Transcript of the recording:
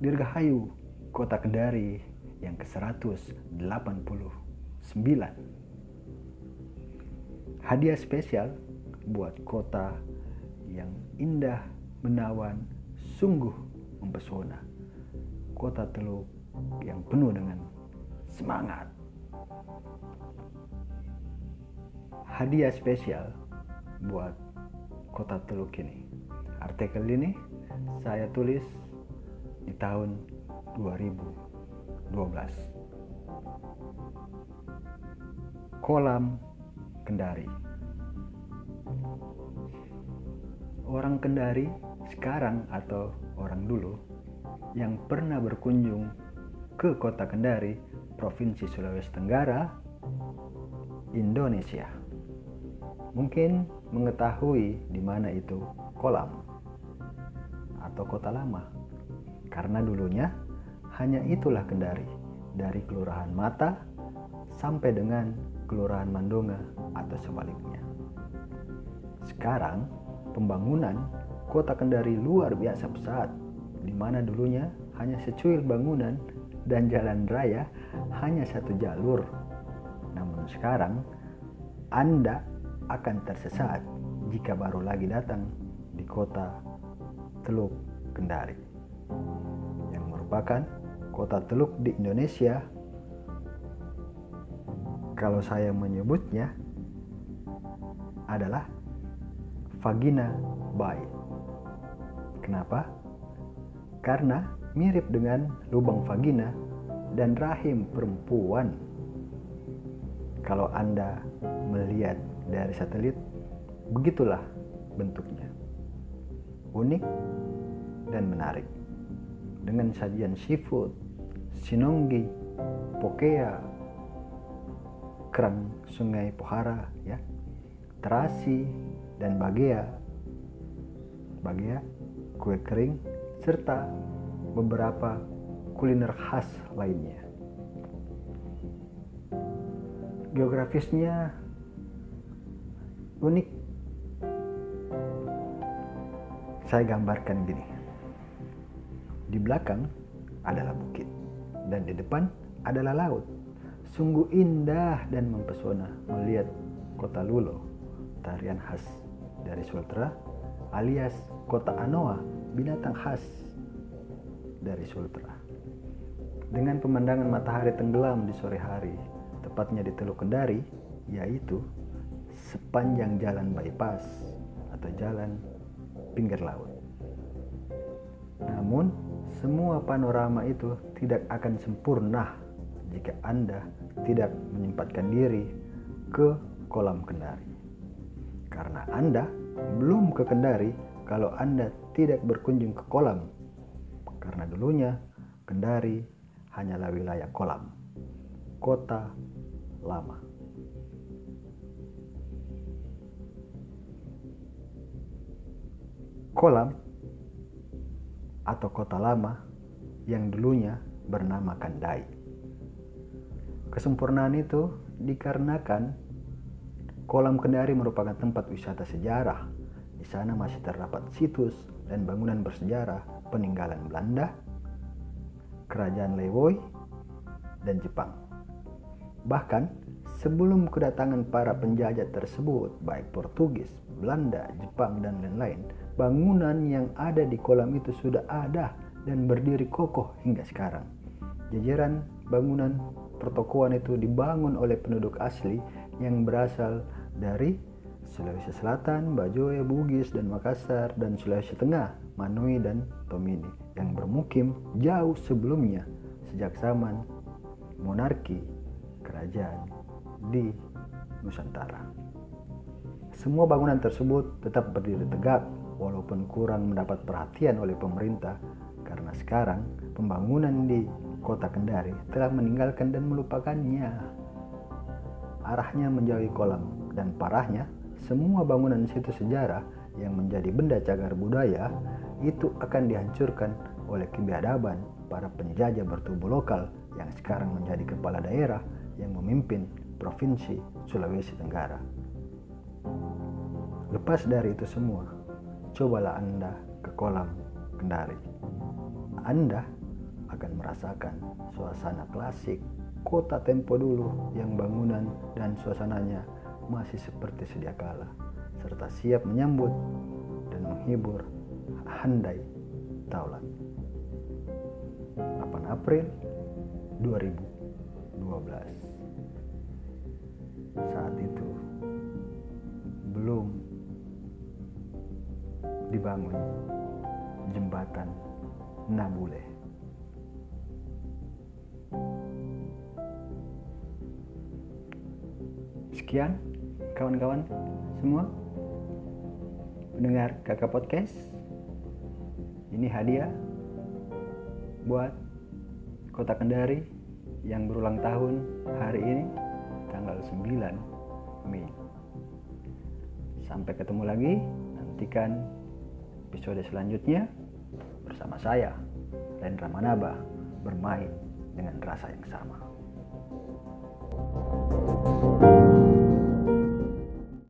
Dirgahayu, kota Kendari yang ke-189. Hadiah spesial buat kota yang indah, menawan, sungguh mempesona. Kota Teluk yang penuh dengan semangat. Hadiah spesial buat kota Teluk ini. Artikel ini saya tulis di tahun 2012. Kolam Kendari. Orang Kendari sekarang atau orang dulu yang pernah berkunjung ke kota Kendari, Provinsi Sulawesi Tenggara, Indonesia. Mungkin mengetahui di mana itu kolam atau kota lama. Karena dulunya hanya itulah Kendari, dari Kelurahan Mata sampai dengan Kelurahan Mandonga atau sebaliknya. Sekarang pembangunan kota Kendari luar biasa pesat, di mana dulunya hanya secuil bangunan dan jalan raya hanya satu jalur. Namun sekarang Anda akan tersesat jika baru lagi datang di kota Teluk Kendari merupakan kota teluk di Indonesia kalau saya menyebutnya adalah vagina bayi. Kenapa? Karena mirip dengan lubang vagina dan rahim perempuan. Kalau Anda melihat dari satelit, begitulah bentuknya. Unik dan menarik. Dengan sajian seafood, sinonggi, pokea, kerang sungai Pohara, ya, terasi, dan bagea. Bagea, kue kering, serta beberapa kuliner khas lainnya. Geografisnya unik. Saya gambarkan gini. Di belakang adalah bukit dan di depan adalah laut. Sungguh indah dan mempesona melihat kota Lulo, tarian khas dari Sultra alias kota Anoa, binatang khas dari Sultra. Dengan pemandangan matahari tenggelam di sore hari, tepatnya di Teluk Kendari, yaitu sepanjang jalan bypass atau jalan pinggir laut. Namun, semua panorama itu tidak akan sempurna jika Anda tidak menyempatkan diri ke kolam Kendari. Karena Anda belum ke Kendari kalau Anda tidak berkunjung ke kolam. Karena dulunya Kendari hanyalah wilayah kolam, kota lama. Kolam atau kota lama yang dulunya bernama Kandai. Kesempurnaan itu dikarenakan kolam Kendari merupakan tempat wisata sejarah. Di sana masih terdapat situs dan bangunan bersejarah peninggalan Belanda, Kerajaan Lewoy, dan Jepang. Bahkan sebelum kedatangan para penjajah tersebut, baik Portugis, Belanda, Jepang, dan lain-lain, bangunan yang ada di kolam itu sudah ada dan berdiri kokoh hingga sekarang. Jajaran bangunan pertokoan itu dibangun oleh penduduk asli yang berasal dari Sulawesi Selatan, Bajoe, Bugis, dan Makassar, dan Sulawesi Tengah, Manui, dan Tomini yang bermukim jauh sebelumnya sejak zaman monarki kerajaan di Nusantara. Semua bangunan tersebut tetap berdiri tegak walaupun kurang mendapat perhatian oleh pemerintah karena sekarang pembangunan di kota Kendari telah meninggalkan dan melupakannya. Arahnya menjauhi kolam dan parahnya semua bangunan situ sejarah yang menjadi benda cagar budaya itu akan dihancurkan oleh kebiadaban para penjajah bertubuh lokal yang sekarang menjadi kepala daerah yang memimpin Provinsi Sulawesi Tenggara. Lepas dari itu semua, cobalah Anda ke kolam Kendari. Anda akan merasakan suasana klasik kota tempo dulu yang bangunan dan suasananya masih seperti sedia kala serta siap menyambut dan menghibur handai taulan. 8 April 2012 saat itu dibangun jembatan Nabule. Sekian kawan-kawan semua pendengar kakak podcast. Ini hadiah buat kota Kendari yang berulang tahun hari ini tanggal 9 Mei. Sampai ketemu lagi, nantikan episode selanjutnya bersama saya, Rendra Manaba, bermain dengan rasa yang sama. thank you